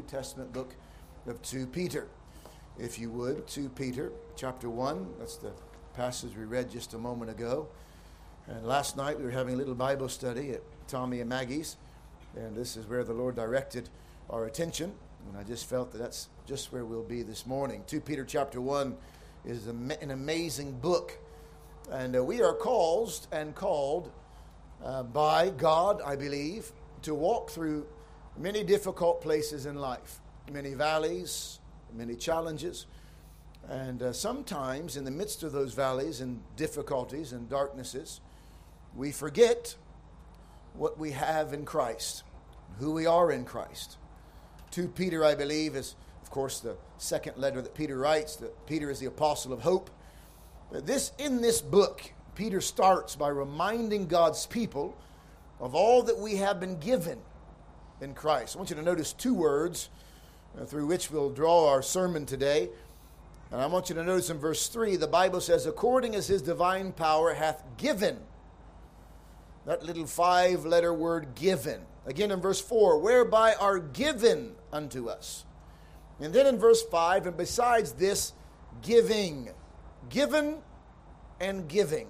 New Testament book of 2 Peter. If you would, 2 Peter chapter 1. That's the passage we read just a moment ago. And last night we were having a little Bible study at Tommy and Maggie's, and this is where the Lord directed our attention. And I just felt that that's just where we'll be this morning. 2 Peter chapter 1 is an amazing book. And uh, we are caused and called uh, by God, I believe, to walk through many difficult places in life, many valleys, many challenges. And uh, sometimes, in the midst of those valleys and difficulties and darknesses, we forget what we have in Christ, who we are in Christ. 2 Peter, I believe, is, of course, the second letter that Peter writes, that Peter is the apostle of hope. This, in this book, Peter starts by reminding God's people of all that we have been given in Christ. I want you to notice two words uh, through which we'll draw our sermon today. And I want you to notice in verse 3, the Bible says, according as his divine power hath given. That little five letter word given. Again in verse 4, whereby are given unto us. And then in verse 5, and besides this, giving. Given and giving.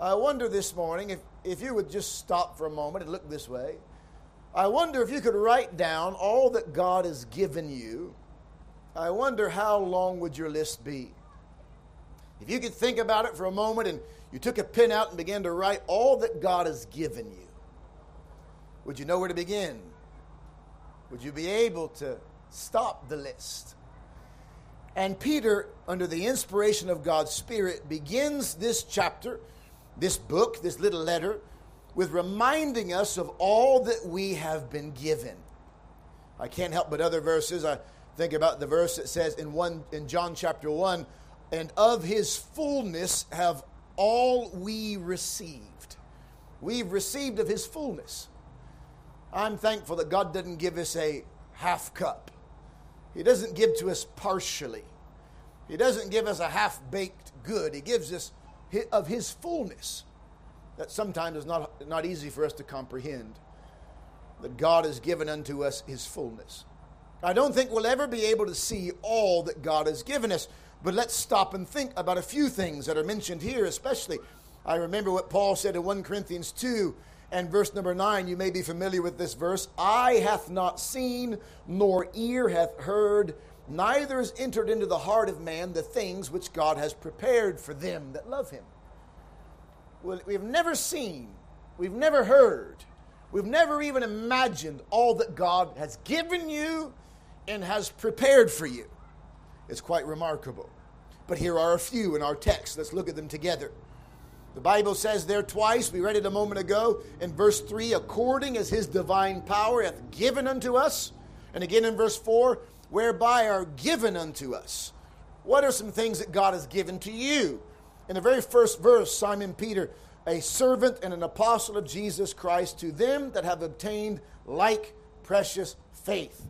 I wonder this morning if, if you would just stop for a moment and look this way. I wonder if you could write down all that God has given you. I wonder how long would your list be? If you could think about it for a moment and you took a pen out and began to write all that God has given you, would you know where to begin? Would you be able to stop the list? And Peter, under the inspiration of God's Spirit, begins this chapter, this book, this little letter, with reminding us of all that we have been given. I can't help but other verses. I think about the verse that says in one in John chapter 1, and of his fullness have all we received. We've received of his fullness. I'm thankful that God doesn't give us a half cup. He doesn't give to us partially. He doesn't give us a half baked good. He gives us of his fullness that sometimes is not, not easy for us to comprehend. That God has given unto us his fullness. I don't think we'll ever be able to see all that God has given us, but let's stop and think about a few things that are mentioned here, especially. I remember what Paul said in 1 Corinthians 2 and verse number 9. You may be familiar with this verse. Eye hath not seen, nor ear hath heard, neither is entered into the heart of man the things which God has prepared for them that love him we've never seen, we've never heard, we've never even imagined all that God has given you and has prepared for you. It's quite remarkable. But here are a few in our text. Let's look at them together. The Bible says there twice, we read it a moment ago, in verse 3, according as his divine power hath given unto us. And again in verse 4, whereby are given unto us. What are some things that God has given to you? In the very first verse, Simon Peter, a servant and an apostle of Jesus Christ, to them that have obtained like precious faith.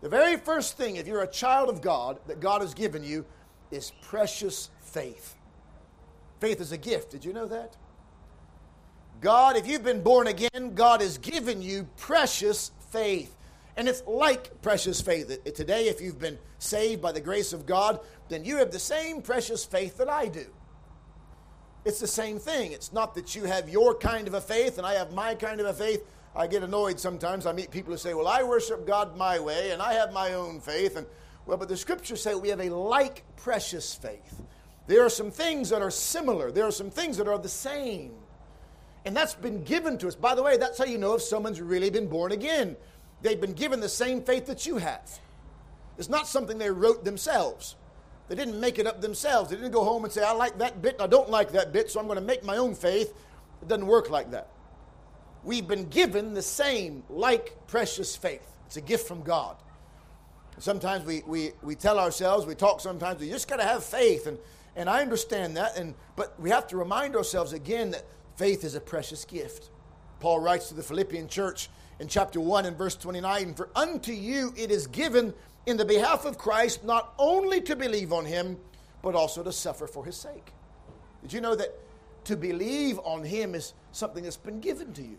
The very first thing, if you're a child of God, that God has given you is precious faith. Faith is a gift. Did you know that? God, if you've been born again, God has given you precious faith. And it's like precious faith. Today, if you've been saved by the grace of God, then you have the same precious faith that I do. It's the same thing. It's not that you have your kind of a faith and I have my kind of a faith. I get annoyed sometimes. I meet people who say, Well, I worship God my way and I have my own faith. And well, but the scriptures say we have a like precious faith. There are some things that are similar, there are some things that are the same. And that's been given to us. By the way, that's how you know if someone's really been born again. They've been given the same faith that you have. It's not something they wrote themselves. They didn't make it up themselves. They didn't go home and say, I like that bit, I don't like that bit, so I'm going to make my own faith. It doesn't work like that. We've been given the same, like precious faith. It's a gift from God. Sometimes we, we, we tell ourselves, we talk sometimes, we just got to have faith. And, and I understand that, and, but we have to remind ourselves again that faith is a precious gift. Paul writes to the Philippian church in chapter 1 and verse 29 For unto you it is given in the behalf of Christ, not only to believe on him, but also to suffer for his sake. Did you know that to believe on him is something that's been given to you?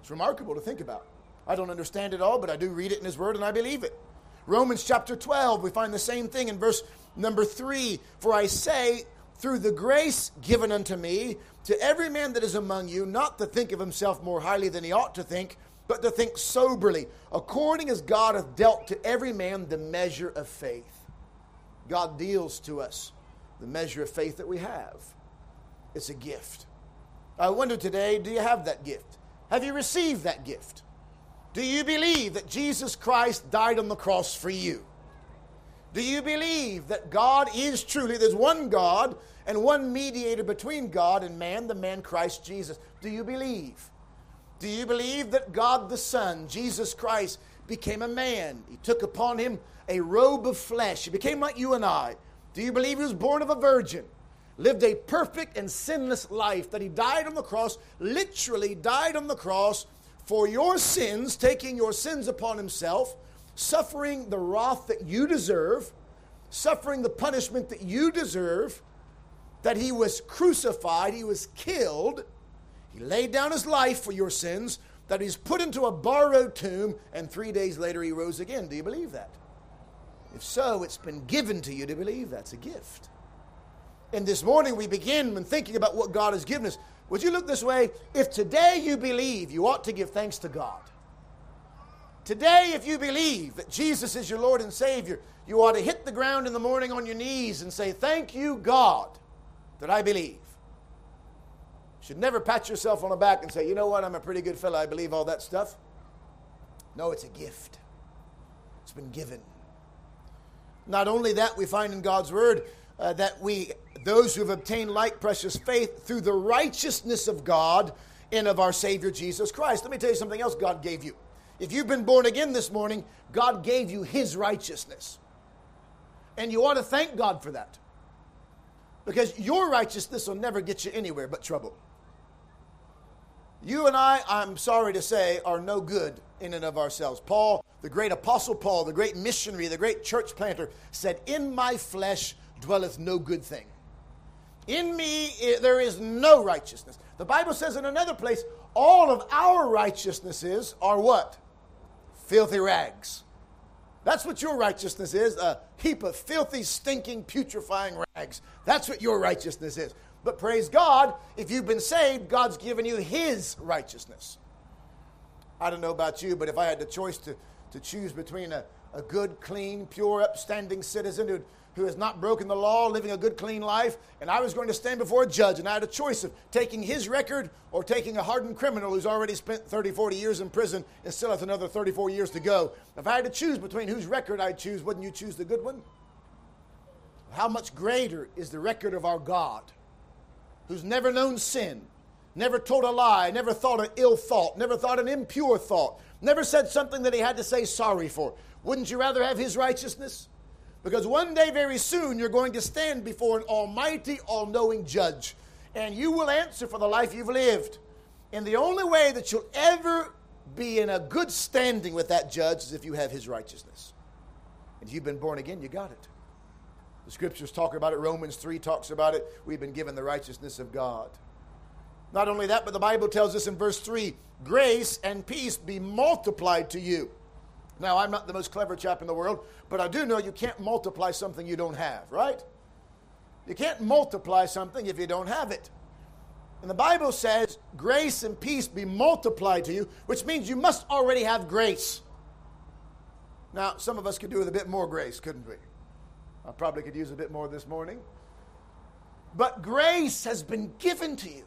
It's remarkable to think about. I don't understand it all, but I do read it in His Word and I believe it. Romans chapter 12, we find the same thing in verse number 3 For I say, through the grace given unto me, to every man that is among you, not to think of himself more highly than he ought to think, but to think soberly, according as God hath dealt to every man the measure of faith. God deals to us the measure of faith that we have. It's a gift. I wonder today do you have that gift? Have you received that gift? Do you believe that Jesus Christ died on the cross for you? Do you believe that God is truly, there's one God and one mediator between God and man, the man Christ Jesus? Do you believe? Do you believe that God the Son, Jesus Christ, became a man? He took upon him a robe of flesh. He became like you and I. Do you believe he was born of a virgin? Lived a perfect and sinless life, that he died on the cross, literally died on the cross for your sins, taking your sins upon himself, suffering the wrath that you deserve, suffering the punishment that you deserve, that he was crucified, he was killed he laid down his life for your sins, that he's put into a borrowed tomb, and three days later he rose again. Do you believe that? If so, it's been given to you to believe that's a gift. And this morning we begin when thinking about what God has given us. Would you look this way? If today you believe, you ought to give thanks to God. Today, if you believe that Jesus is your Lord and Savior, you ought to hit the ground in the morning on your knees and say, Thank you, God, that I believe should never pat yourself on the back and say, you know what, I'm a pretty good fellow, I believe all that stuff. No, it's a gift. It's been given. Not only that, we find in God's word uh, that we, those who have obtained like precious faith through the righteousness of God and of our Savior Jesus Christ. Let me tell you something else God gave you. If you've been born again this morning, God gave you His righteousness. And you ought to thank God for that. Because your righteousness will never get you anywhere but trouble. You and I, I'm sorry to say, are no good in and of ourselves. Paul, the great apostle Paul, the great missionary, the great church planter, said, In my flesh dwelleth no good thing. In me there is no righteousness. The Bible says in another place, all of our righteousnesses are what? Filthy rags. That's what your righteousness is a heap of filthy, stinking, putrefying rags. That's what your righteousness is. But praise God, if you've been saved, God's given you His righteousness. I don't know about you, but if I had the choice to, to choose between a, a good, clean, pure, upstanding citizen who, who has not broken the law, living a good, clean life, and I was going to stand before a judge, and I had a choice of taking his record or taking a hardened criminal who's already spent 30, 40 years in prison and still has another 34 years to go. If I had to choose between whose record I'd choose, wouldn't you choose the good one? How much greater is the record of our God? Who's never known sin, never told a lie, never thought an ill thought, never thought an impure thought, never said something that he had to say sorry for. Wouldn't you rather have his righteousness? Because one day, very soon, you're going to stand before an almighty, all knowing judge, and you will answer for the life you've lived. And the only way that you'll ever be in a good standing with that judge is if you have his righteousness. And if you've been born again, you got it. The scriptures talk about it. Romans 3 talks about it. We've been given the righteousness of God. Not only that, but the Bible tells us in verse 3 grace and peace be multiplied to you. Now, I'm not the most clever chap in the world, but I do know you can't multiply something you don't have, right? You can't multiply something if you don't have it. And the Bible says, grace and peace be multiplied to you, which means you must already have grace. Now, some of us could do with a bit more grace, couldn't we? I probably could use a bit more this morning. But grace has been given to you.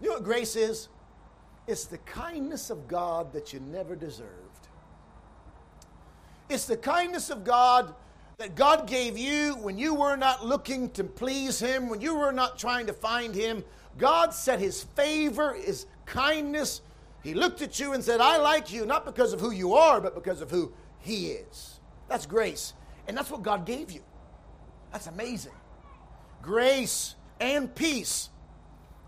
You know what grace is? It's the kindness of God that you never deserved. It's the kindness of God that God gave you when you were not looking to please Him, when you were not trying to find Him. God set His favor, His kindness. He looked at you and said, I like you, not because of who you are, but because of who He is. That's grace. And that's what God gave you. That's amazing. Grace and peace.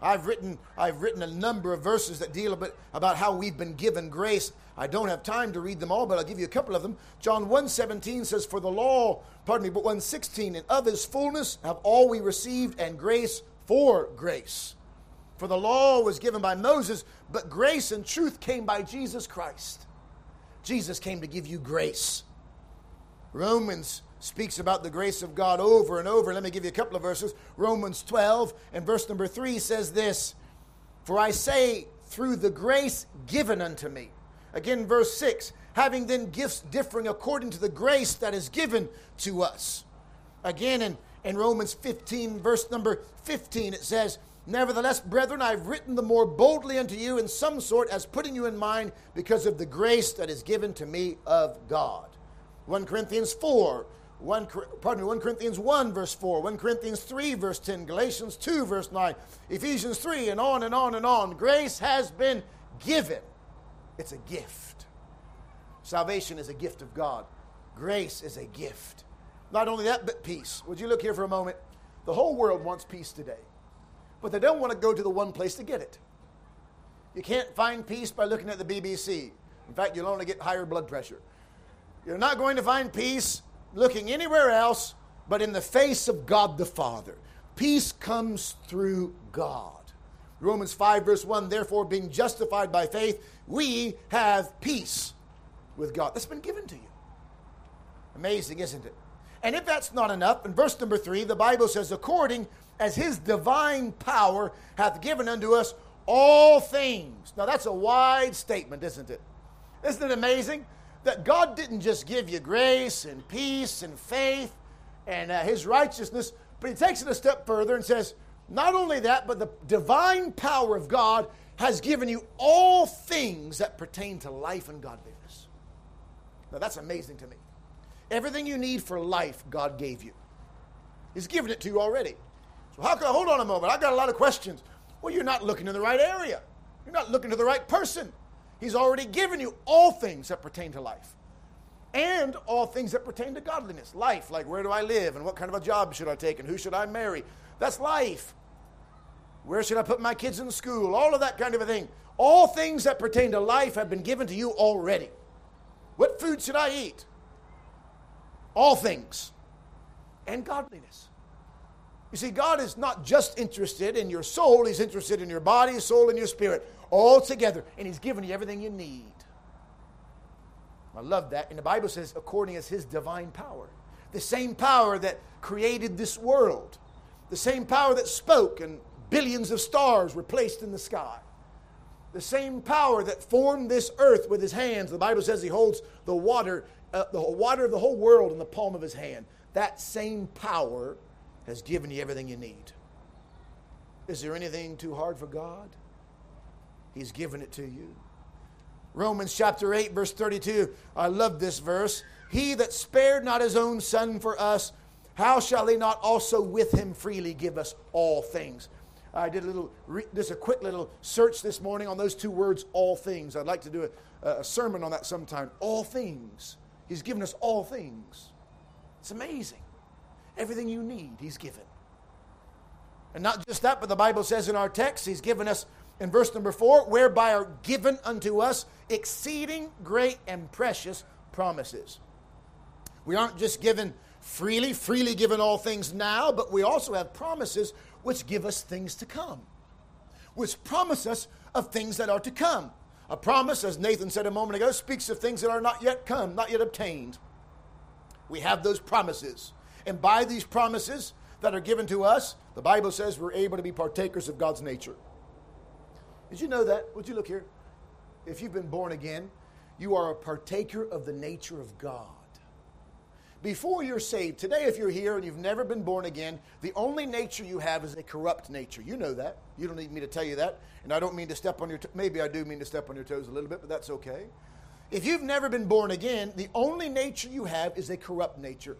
I've written, I've written a number of verses that deal a bit about how we've been given grace. I don't have time to read them all, but I'll give you a couple of them. John 1.17 says, For the law, pardon me, but 1.16, and of his fullness have all we received, and grace for grace. For the law was given by Moses, but grace and truth came by Jesus Christ. Jesus came to give you grace. Romans speaks about the grace of God over and over. Let me give you a couple of verses. Romans 12 and verse number 3 says this For I say, through the grace given unto me. Again, verse 6 having then gifts differing according to the grace that is given to us. Again, in, in Romans 15, verse number 15, it says, Nevertheless, brethren, I've written the more boldly unto you in some sort as putting you in mind because of the grace that is given to me of God. 1 Corinthians 4, 1, pardon me, 1 Corinthians 1, verse 4, 1 Corinthians 3, verse 10, Galatians 2, verse 9, Ephesians 3, and on and on and on. Grace has been given. It's a gift. Salvation is a gift of God. Grace is a gift. Not only that, but peace. Would you look here for a moment? The whole world wants peace today, but they don't want to go to the one place to get it. You can't find peace by looking at the BBC. In fact, you'll only get higher blood pressure. You're not going to find peace looking anywhere else but in the face of God the Father. Peace comes through God. Romans 5, verse 1 Therefore, being justified by faith, we have peace with God. That's been given to you. Amazing, isn't it? And if that's not enough, in verse number 3, the Bible says, According as his divine power hath given unto us all things. Now, that's a wide statement, isn't it? Isn't it amazing? That God didn't just give you grace and peace and faith and uh, His righteousness, but He takes it a step further and says, not only that, but the divine power of God has given you all things that pertain to life and godliness. Now that's amazing to me. Everything you need for life, God gave you. He's given it to you already. So how can I hold on a moment? I've got a lot of questions. Well, you're not looking in the right area. You're not looking to the right person. He's already given you all things that pertain to life and all things that pertain to godliness. Life, like where do I live and what kind of a job should I take and who should I marry? That's life. Where should I put my kids in school? All of that kind of a thing. All things that pertain to life have been given to you already. What food should I eat? All things. And godliness. You see, God is not just interested in your soul, He's interested in your body, soul, and your spirit all together, and He's given you everything you need. I love that. And the Bible says, according as His divine power, the same power that created this world, the same power that spoke, and billions of stars were placed in the sky. The same power that formed this earth with his hands. The Bible says he holds the water, uh, the water of the whole world in the palm of his hand. That same power has given you everything you need. Is there anything too hard for God? He's given it to you. Romans chapter 8, verse 32. I love this verse. He that spared not his own son for us, how shall he not also with him freely give us all things? I did a little, just a quick little search this morning on those two words, all things. I'd like to do a, a sermon on that sometime. All things. He's given us all things. It's amazing. Everything you need, He's given. And not just that, but the Bible says in our text, He's given us in verse number four, whereby are given unto us exceeding great and precious promises. We aren't just given freely, freely given all things now, but we also have promises which give us things to come, which promise us of things that are to come. A promise, as Nathan said a moment ago, speaks of things that are not yet come, not yet obtained. We have those promises. And by these promises that are given to us, the Bible says we're able to be partakers of God's nature. Did you know that? Would you look here? If you've been born again, you are a partaker of the nature of God. Before you're saved, today, if you're here and you've never been born again, the only nature you have is a corrupt nature. You know that. You don't need me to tell you that. And I don't mean to step on your. Maybe I do mean to step on your toes a little bit, but that's okay. If you've never been born again, the only nature you have is a corrupt nature.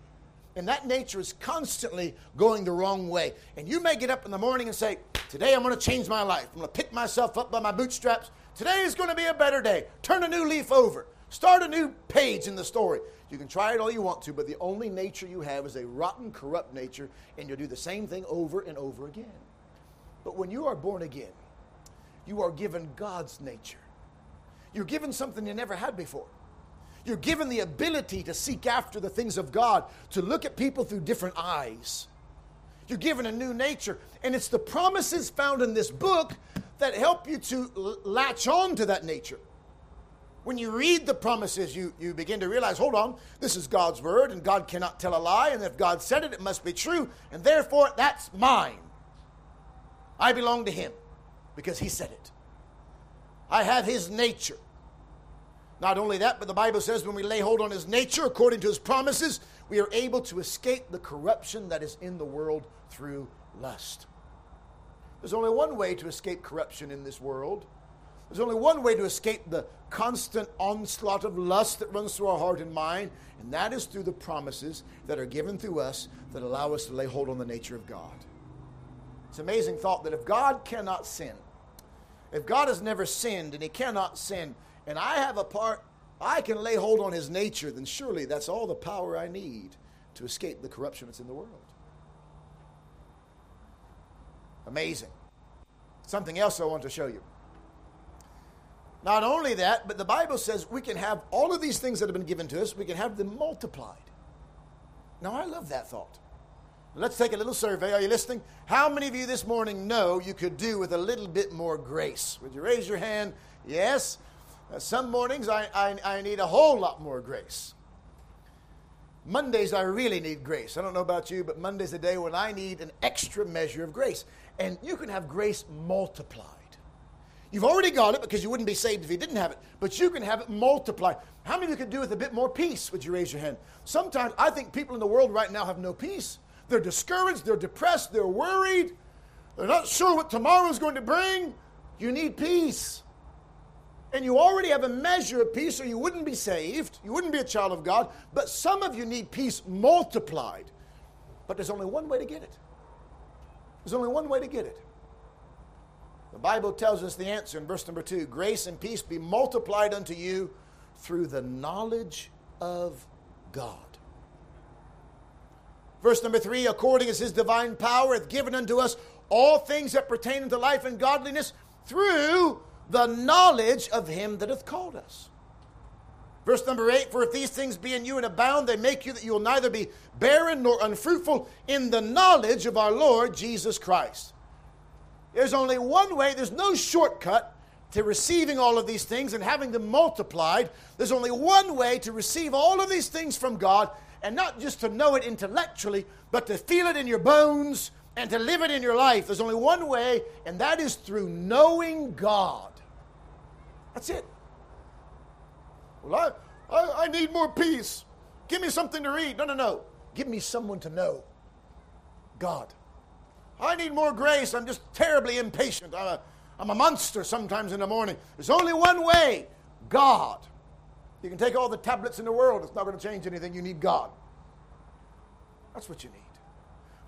And that nature is constantly going the wrong way. And you may get up in the morning and say, Today I'm going to change my life. I'm going to pick myself up by my bootstraps. Today is going to be a better day. Turn a new leaf over. Start a new page in the story. You can try it all you want to, but the only nature you have is a rotten, corrupt nature, and you'll do the same thing over and over again. But when you are born again, you are given God's nature. You're given something you never had before. You're given the ability to seek after the things of God, to look at people through different eyes. You're given a new nature. And it's the promises found in this book that help you to latch on to that nature. When you read the promises, you, you begin to realize hold on, this is God's word, and God cannot tell a lie, and if God said it, it must be true, and therefore that's mine. I belong to Him because He said it. I have His nature. Not only that, but the Bible says when we lay hold on His nature according to His promises, we are able to escape the corruption that is in the world through lust. There's only one way to escape corruption in this world there's only one way to escape the constant onslaught of lust that runs through our heart and mind, and that is through the promises that are given through us that allow us to lay hold on the nature of God. It's an amazing thought that if God cannot sin, if God has never sinned and he cannot sin, and I have a part, I can lay hold on his nature, then surely that's all the power I need to escape the corruption that's in the world. Amazing. Something else I want to show you. Not only that, but the Bible says we can have all of these things that have been given to us, we can have them multiplied. Now, I love that thought. Let's take a little survey. Are you listening? How many of you this morning know you could do with a little bit more grace? Would you raise your hand? Yes. Some mornings I, I, I need a whole lot more grace. Mondays, I really need grace. I don't know about you, but Monday's the day when I need an extra measure of grace. And you can have grace multiplied. You've already got it because you wouldn't be saved if you didn't have it, but you can have it multiplied. How many of you could do with a bit more peace? Would you raise your hand? Sometimes I think people in the world right now have no peace. They're discouraged, they're depressed, they're worried, they're not sure what tomorrow is going to bring. You need peace. And you already have a measure of peace, or you wouldn't be saved. You wouldn't be a child of God. But some of you need peace multiplied. But there's only one way to get it. There's only one way to get it. The Bible tells us the answer in verse number two grace and peace be multiplied unto you through the knowledge of God. Verse number three, according as his divine power hath given unto us all things that pertain unto life and godliness through the knowledge of him that hath called us. Verse number eight, for if these things be in you and abound, they make you that you will neither be barren nor unfruitful in the knowledge of our Lord Jesus Christ. There's only one way, there's no shortcut to receiving all of these things and having them multiplied. There's only one way to receive all of these things from God, and not just to know it intellectually, but to feel it in your bones and to live it in your life. There's only one way, and that is through knowing God. That's it. Well, I, I, I need more peace. Give me something to read. No, no, no. Give me someone to know. God. I need more grace. I'm just terribly impatient. I'm a, I'm a monster sometimes in the morning. There's only one way God. You can take all the tablets in the world, it's not going to change anything. You need God. That's what you need.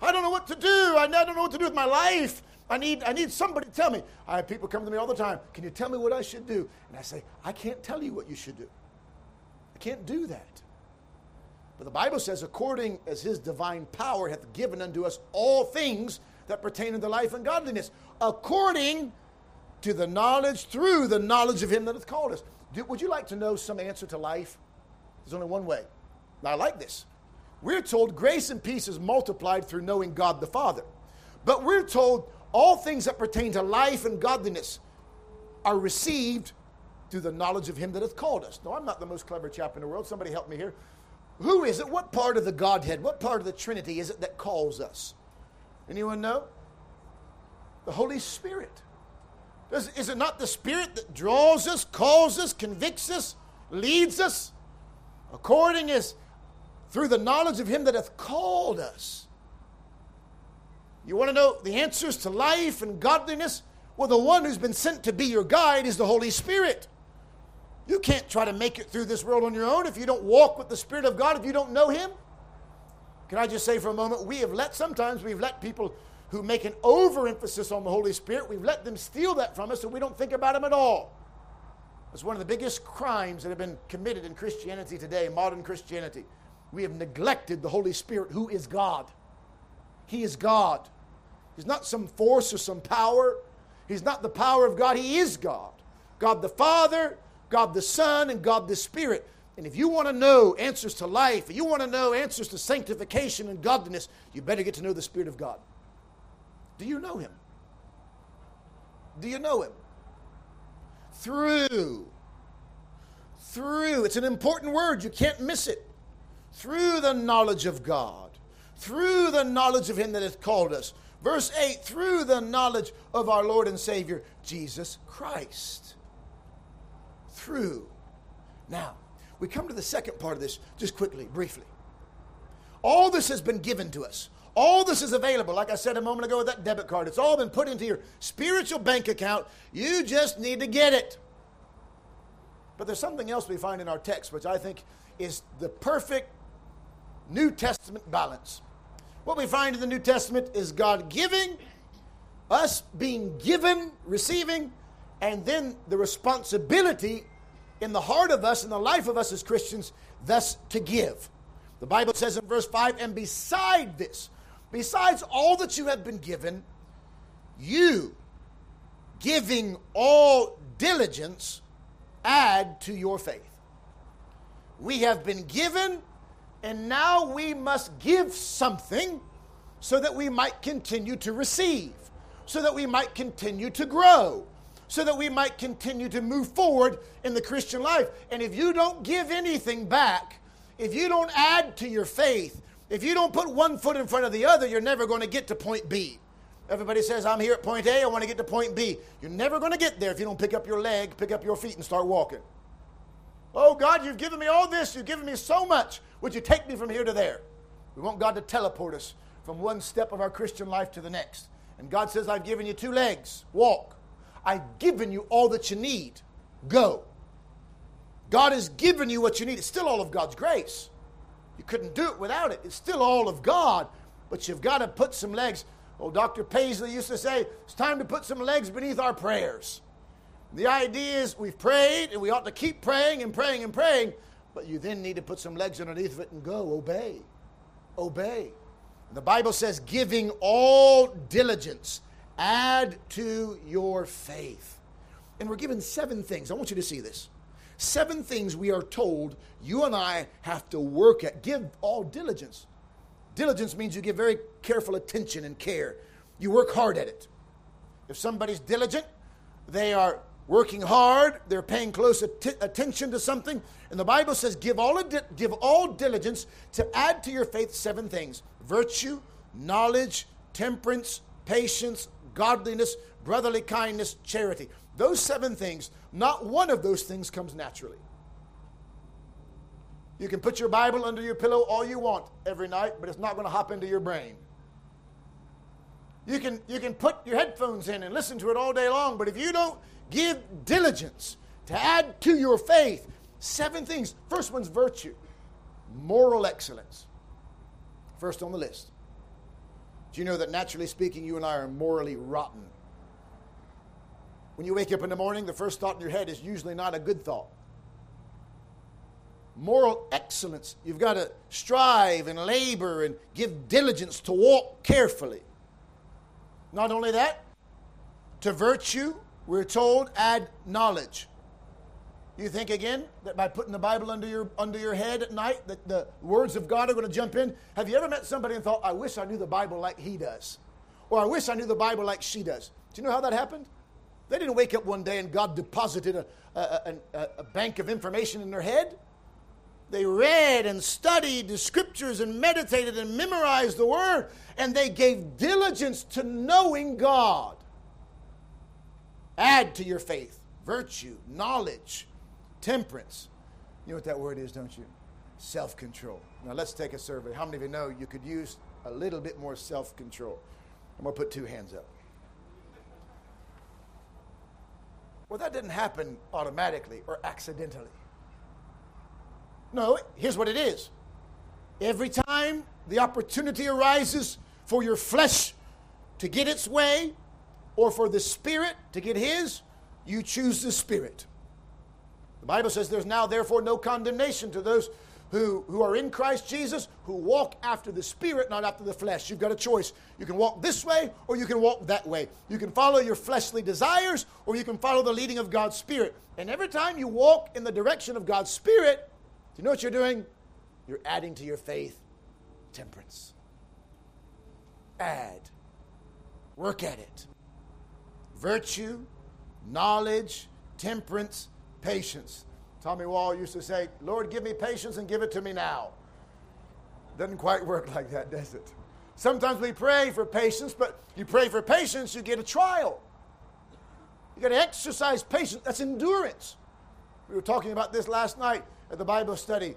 I don't know what to do. I don't know what to do with my life. I need, I need somebody to tell me. I have people come to me all the time. Can you tell me what I should do? And I say, I can't tell you what you should do. I can't do that. But the Bible says, according as his divine power hath given unto us all things that pertain unto life and godliness, according to the knowledge, through the knowledge of him that hath called us. Do, would you like to know some answer to life? There's only one way. Now, I like this. We're told grace and peace is multiplied through knowing God the Father. But we're told all things that pertain to life and godliness are received through the knowledge of him that hath called us. No, I'm not the most clever chap in the world. Somebody help me here. Who is it? What part of the Godhead, what part of the Trinity is it that calls us? Anyone know? The Holy Spirit. Does, is it not the Spirit that draws us, calls us, convicts us, leads us? According as through the knowledge of Him that hath called us. You want to know the answers to life and godliness? Well, the one who's been sent to be your guide is the Holy Spirit. You can't try to make it through this world on your own if you don't walk with the Spirit of God, if you don't know Him. Can I just say for a moment, we have let, sometimes we've let people who make an overemphasis on the Holy Spirit, we've let them steal that from us and we don't think about Him at all. It's one of the biggest crimes that have been committed in Christianity today, modern Christianity. We have neglected the Holy Spirit, who is God. He is God. He's not some force or some power. He's not the power of God. He is God. God the Father, God the Son, and God the Spirit. And if you want to know answers to life, if you want to know answers to sanctification and godliness, you better get to know the Spirit of God. Do you know Him? Do you know Him? Through, through, it's an important word, you can't miss it. Through the knowledge of God, through the knowledge of Him that hath called us. Verse 8, through the knowledge of our Lord and Savior, Jesus Christ. Through. Now, we come to the second part of this just quickly, briefly. All this has been given to us. All this is available. Like I said a moment ago with that debit card, it's all been put into your spiritual bank account. You just need to get it. But there's something else we find in our text, which I think is the perfect New Testament balance. What we find in the New Testament is God giving, us being given, receiving, and then the responsibility in the heart of us, in the life of us as Christians, thus to give. The Bible says in verse 5 and beside this, besides all that you have been given, you, giving all diligence, add to your faith. We have been given, and now we must give something so that we might continue to receive, so that we might continue to grow, so that we might continue to move forward in the Christian life. And if you don't give anything back, if you don't add to your faith, if you don't put one foot in front of the other, you're never going to get to point B. Everybody says, I'm here at point A, I want to get to point B. You're never going to get there if you don't pick up your leg, pick up your feet, and start walking. Oh, God, you've given me all this. You've given me so much. Would you take me from here to there? We want God to teleport us from one step of our Christian life to the next. And God says, I've given you two legs. Walk. I've given you all that you need. Go. God has given you what you need. It's still all of God's grace. You couldn't do it without it. It's still all of God, but you've got to put some legs. Oh, Dr. Paisley used to say, it's time to put some legs beneath our prayers. The idea is we've prayed and we ought to keep praying and praying and praying, but you then need to put some legs underneath of it and go. Obey. Obey. The Bible says, giving all diligence, add to your faith. And we're given seven things. I want you to see this. Seven things we are told you and I have to work at. Give all diligence. Diligence means you give very careful attention and care. You work hard at it. If somebody's diligent, they are working hard, they're paying close att- attention to something. And the Bible says, give all, give all diligence to add to your faith seven things virtue, knowledge, temperance, patience, godliness, brotherly kindness, charity. Those seven things, not one of those things comes naturally. You can put your Bible under your pillow all you want every night, but it's not going to hop into your brain. You can, you can put your headphones in and listen to it all day long, but if you don't give diligence to add to your faith, seven things. First one's virtue, moral excellence. First on the list. Do you know that naturally speaking, you and I are morally rotten? When you wake up in the morning, the first thought in your head is usually not a good thought. Moral excellence, you've got to strive and labor and give diligence to walk carefully. Not only that, to virtue, we're told, add knowledge. You think again that by putting the Bible under your under your head at night that the words of God are going to jump in? Have you ever met somebody and thought, "I wish I knew the Bible like he does," or "I wish I knew the Bible like she does"? Do you know how that happened? They didn't wake up one day and God deposited a, a, a, a bank of information in their head. They read and studied the scriptures and meditated and memorized the word, and they gave diligence to knowing God. Add to your faith virtue, knowledge, temperance. You know what that word is, don't you? Self control. Now let's take a survey. How many of you know you could use a little bit more self control? I'm going to put two hands up. Well, that didn't happen automatically or accidentally. No, here's what it is. Every time the opportunity arises for your flesh to get its way or for the spirit to get his, you choose the spirit. The Bible says there's now, therefore, no condemnation to those who, who are in Christ Jesus, who walk after the Spirit, not after the flesh. You've got a choice. You can walk this way or you can walk that way. You can follow your fleshly desires or you can follow the leading of God's Spirit. And every time you walk in the direction of God's Spirit, do you know what you're doing? You're adding to your faith temperance. Add. Work at it. Virtue, knowledge, temperance, patience. Tommy Wall used to say, Lord, give me patience and give it to me now. Doesn't quite work like that, does it? Sometimes we pray for patience, but you pray for patience, you get a trial. You got to exercise patience. That's endurance. We were talking about this last night at the Bible study.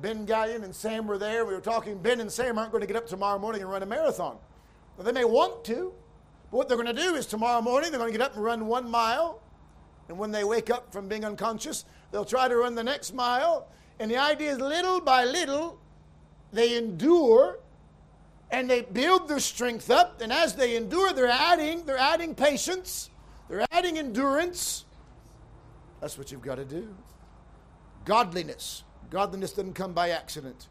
Ben Gallion and Sam were there. We were talking, Ben and Sam aren't going to get up tomorrow morning and run a marathon. Well, they may want to, what they're going to do is tomorrow morning they're going to get up and run one mile. And when they wake up from being unconscious, they'll try to run the next mile. And the idea is little by little, they endure and they build their strength up. And as they endure, they're adding, they're adding patience, they're adding endurance. That's what you've got to do. Godliness. Godliness doesn't come by accident.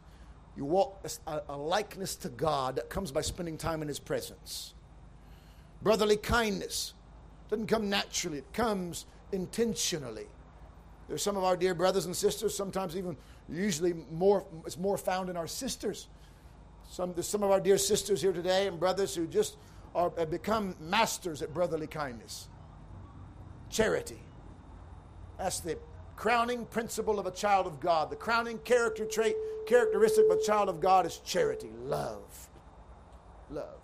You walk a, a likeness to God that comes by spending time in His presence. Brotherly kindness doesn't come naturally, it comes intentionally. There's some of our dear brothers and sisters, sometimes even usually more, it's more found in our sisters. Some, there's some of our dear sisters here today and brothers who just are, have become masters at brotherly kindness. Charity. That's the crowning principle of a child of God. The crowning character trait, characteristic of a child of God is charity, love. Love.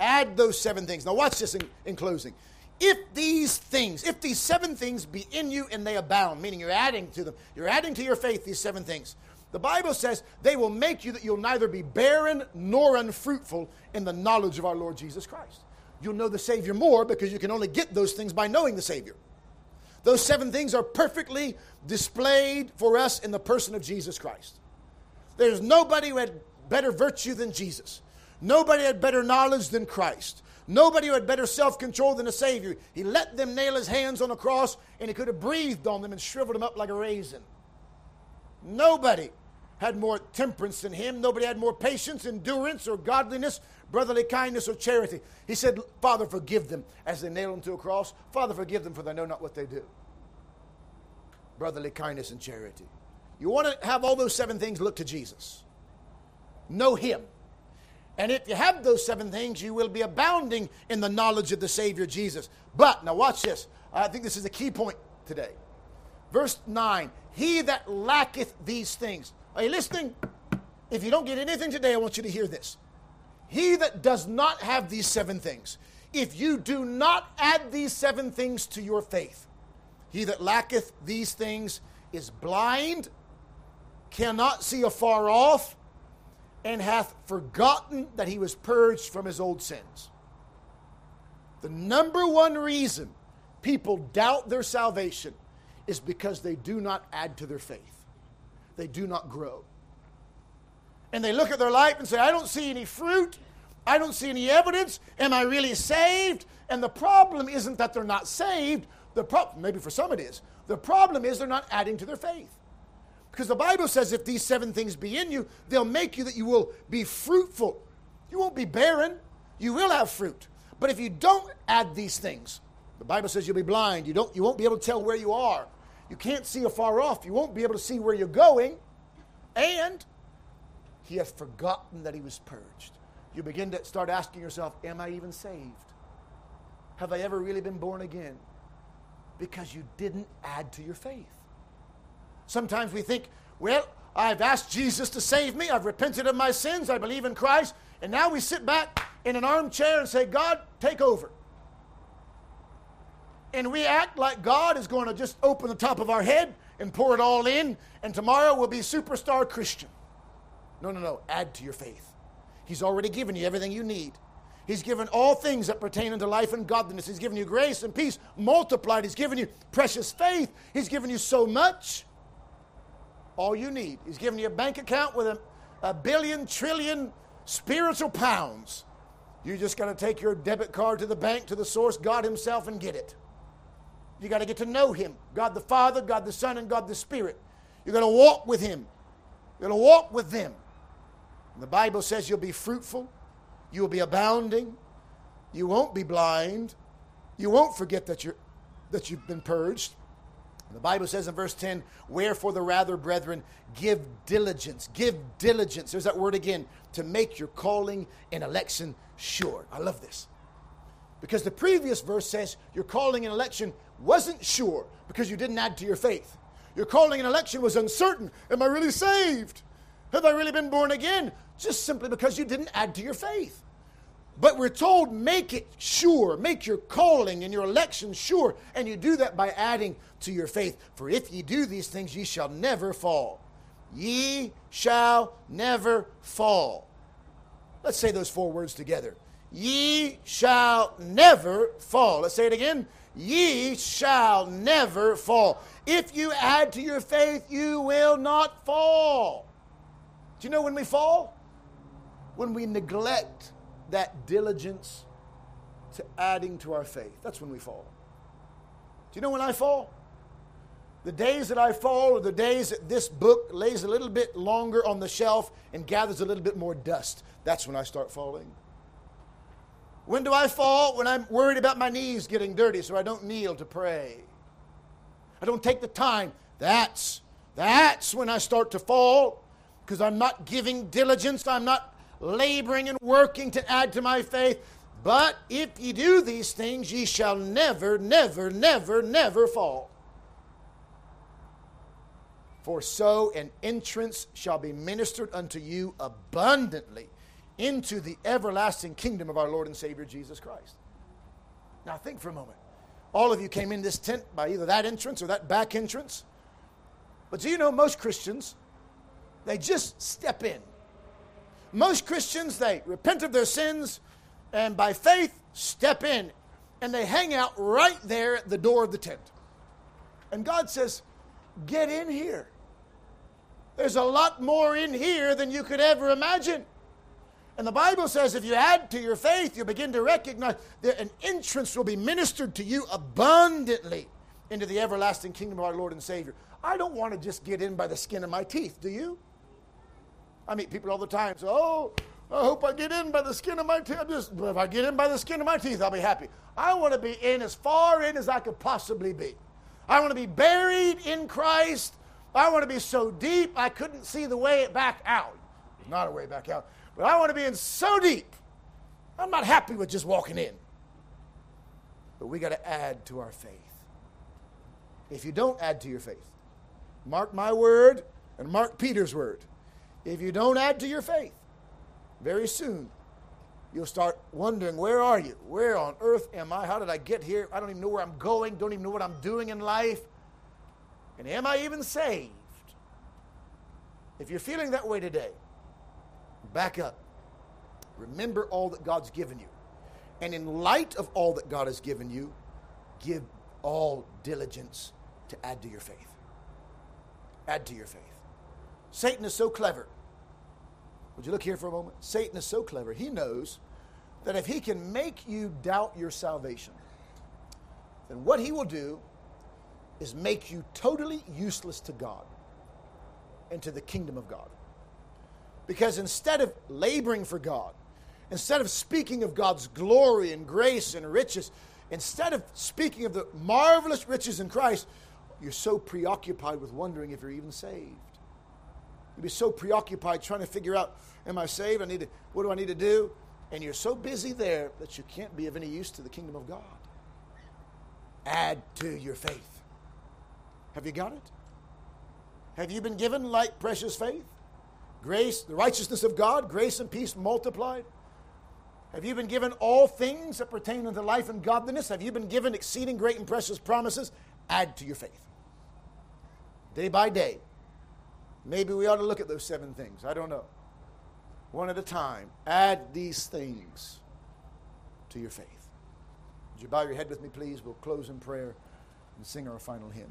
Add those seven things. Now, watch this in, in closing. If these things, if these seven things be in you and they abound, meaning you're adding to them, you're adding to your faith these seven things. The Bible says they will make you that you'll neither be barren nor unfruitful in the knowledge of our Lord Jesus Christ. You'll know the Savior more because you can only get those things by knowing the Savior. Those seven things are perfectly displayed for us in the person of Jesus Christ. There's nobody who had better virtue than Jesus. Nobody had better knowledge than Christ. Nobody who had better self control than the Savior. He let them nail his hands on the cross and he could have breathed on them and shriveled them up like a raisin. Nobody had more temperance than him. Nobody had more patience, endurance, or godliness, brotherly kindness, or charity. He said, Father, forgive them as they nail him to a cross. Father, forgive them, for they know not what they do. Brotherly kindness and charity. You want to have all those seven things, look to Jesus. Know him. And if you have those seven things, you will be abounding in the knowledge of the Savior Jesus. But, now watch this. I think this is a key point today. Verse 9 He that lacketh these things. Are you listening? If you don't get anything today, I want you to hear this. He that does not have these seven things, if you do not add these seven things to your faith, he that lacketh these things is blind, cannot see afar off, and hath forgotten that he was purged from his old sins. The number one reason people doubt their salvation is because they do not add to their faith, they do not grow. And they look at their life and say, I don't see any fruit. I don't see any evidence. Am I really saved? And the problem isn't that they're not saved. The problem, maybe for some it is. The problem is they're not adding to their faith. Because the Bible says if these seven things be in you, they'll make you that you will be fruitful. You won't be barren. You will have fruit. But if you don't add these things, the Bible says you'll be blind. You, don't, you won't be able to tell where you are. You can't see afar off. You won't be able to see where you're going. And he has forgotten that he was purged. You begin to start asking yourself, Am I even saved? Have I ever really been born again? Because you didn't add to your faith. Sometimes we think, well, I've asked Jesus to save me. I've repented of my sins. I believe in Christ. And now we sit back in an armchair and say, God, take over. And we act like God is going to just open the top of our head and pour it all in, and tomorrow we'll be superstar Christian. No, no, no. Add to your faith. He's already given you everything you need. He's given all things that pertain unto life and godliness. He's given you grace and peace multiplied. He's given you precious faith. He's given you so much all you need. He's given you a bank account with a, a billion, trillion spiritual pounds. You just got to take your debit card to the bank, to the source, God Himself, and get it. You got to get to know Him God the Father, God the Son, and God the Spirit. You're going to walk with Him. You're going to walk with them. And the Bible says you'll be fruitful, you'll be abounding, you won't be blind, you won't forget that, you're, that you've been purged. The Bible says in verse 10, Wherefore the rather, brethren, give diligence. Give diligence. There's that word again, to make your calling and election sure. I love this. Because the previous verse says your calling and election wasn't sure because you didn't add to your faith. Your calling and election was uncertain. Am I really saved? Have I really been born again? Just simply because you didn't add to your faith. But we're told make it sure, make your calling and your election sure, and you do that by adding to your faith. For if ye do these things, ye shall never fall. Ye shall never fall. Let's say those four words together. Ye shall never fall. Let's say it again. Ye shall never fall. If you add to your faith, you will not fall. Do you know when we fall? When we neglect that diligence to adding to our faith. That's when we fall. Do you know when I fall? The days that I fall are the days that this book lays a little bit longer on the shelf and gathers a little bit more dust. That's when I start falling. When do I fall? When I'm worried about my knees getting dirty so I don't kneel to pray. I don't take the time. That's that's when I start to fall because I'm not giving diligence. I'm not laboring and working to add to my faith. But if ye do these things, ye shall never, never, never, never fall. For so an entrance shall be ministered unto you abundantly into the everlasting kingdom of our Lord and Savior Jesus Christ. Now, think for a moment. All of you came in this tent by either that entrance or that back entrance. But do you know most Christians, they just step in. Most Christians, they repent of their sins and by faith step in and they hang out right there at the door of the tent. And God says, Get in here. There's a lot more in here than you could ever imagine. And the Bible says if you add to your faith, you begin to recognize that an entrance will be ministered to you abundantly into the everlasting kingdom of our Lord and Savior. I don't want to just get in by the skin of my teeth, do you? I meet people all the time. So, oh, I hope I get in by the skin of my teeth. Just, if I get in by the skin of my teeth, I'll be happy. I want to be in as far in as I could possibly be. I want to be buried in Christ. I want to be so deep I couldn't see the way back out. Not a way back out. But I want to be in so deep. I'm not happy with just walking in. But we got to add to our faith. If you don't add to your faith, mark my word and mark Peter's word. If you don't add to your faith, very soon you'll start wondering, where are you? Where on earth am I? How did I get here? I don't even know where I'm going, don't even know what I'm doing in life. And am I even saved? If you're feeling that way today, Back up. Remember all that God's given you. And in light of all that God has given you, give all diligence to add to your faith. Add to your faith. Satan is so clever. Would you look here for a moment? Satan is so clever. He knows that if he can make you doubt your salvation, then what he will do is make you totally useless to God and to the kingdom of God. Because instead of laboring for God, instead of speaking of God's glory and grace and riches, instead of speaking of the marvelous riches in Christ, you're so preoccupied with wondering if you're even saved. You'd be so preoccupied trying to figure out, am I saved? I need to, what do I need to do? And you're so busy there that you can't be of any use to the kingdom of God. Add to your faith. Have you got it? Have you been given like precious faith? grace, the righteousness of God, grace and peace multiplied? Have you been given all things that pertain unto life and godliness? Have you been given exceeding great and precious promises? Add to your faith. Day by day. Maybe we ought to look at those seven things. I don't know. One at a time. Add these things to your faith. Would you bow your head with me, please? We'll close in prayer and sing our final hymn.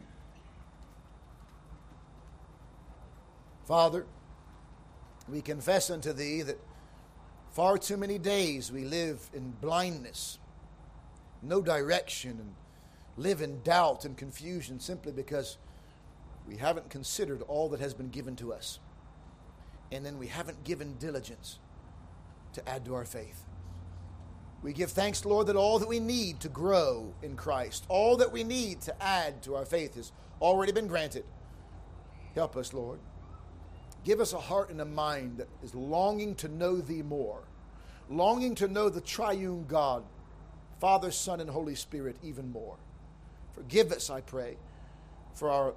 Father, we confess unto thee that far too many days we live in blindness, no direction, and live in doubt and confusion simply because we haven't considered all that has been given to us. And then we haven't given diligence to add to our faith. We give thanks, Lord, that all that we need to grow in Christ, all that we need to add to our faith has already been granted. Help us, Lord. Give us a heart and a mind that is longing to know Thee more, longing to know the triune God Father, Son, and Holy Spirit even more. Forgive us, I pray, for our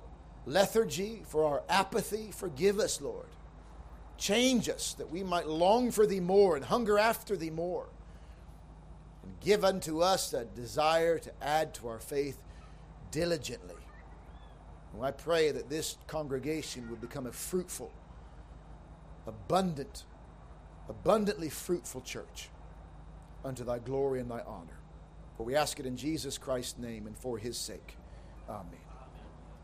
lethargy, for our apathy. Forgive us, Lord. Change us that we might long for Thee more and hunger after Thee more. And give unto us that desire to add to our faith diligently. And I pray that this congregation would become a fruitful, abundant, abundantly fruitful church unto Thy glory and Thy honor. For we ask it in Jesus Christ's name and for His sake. Amen.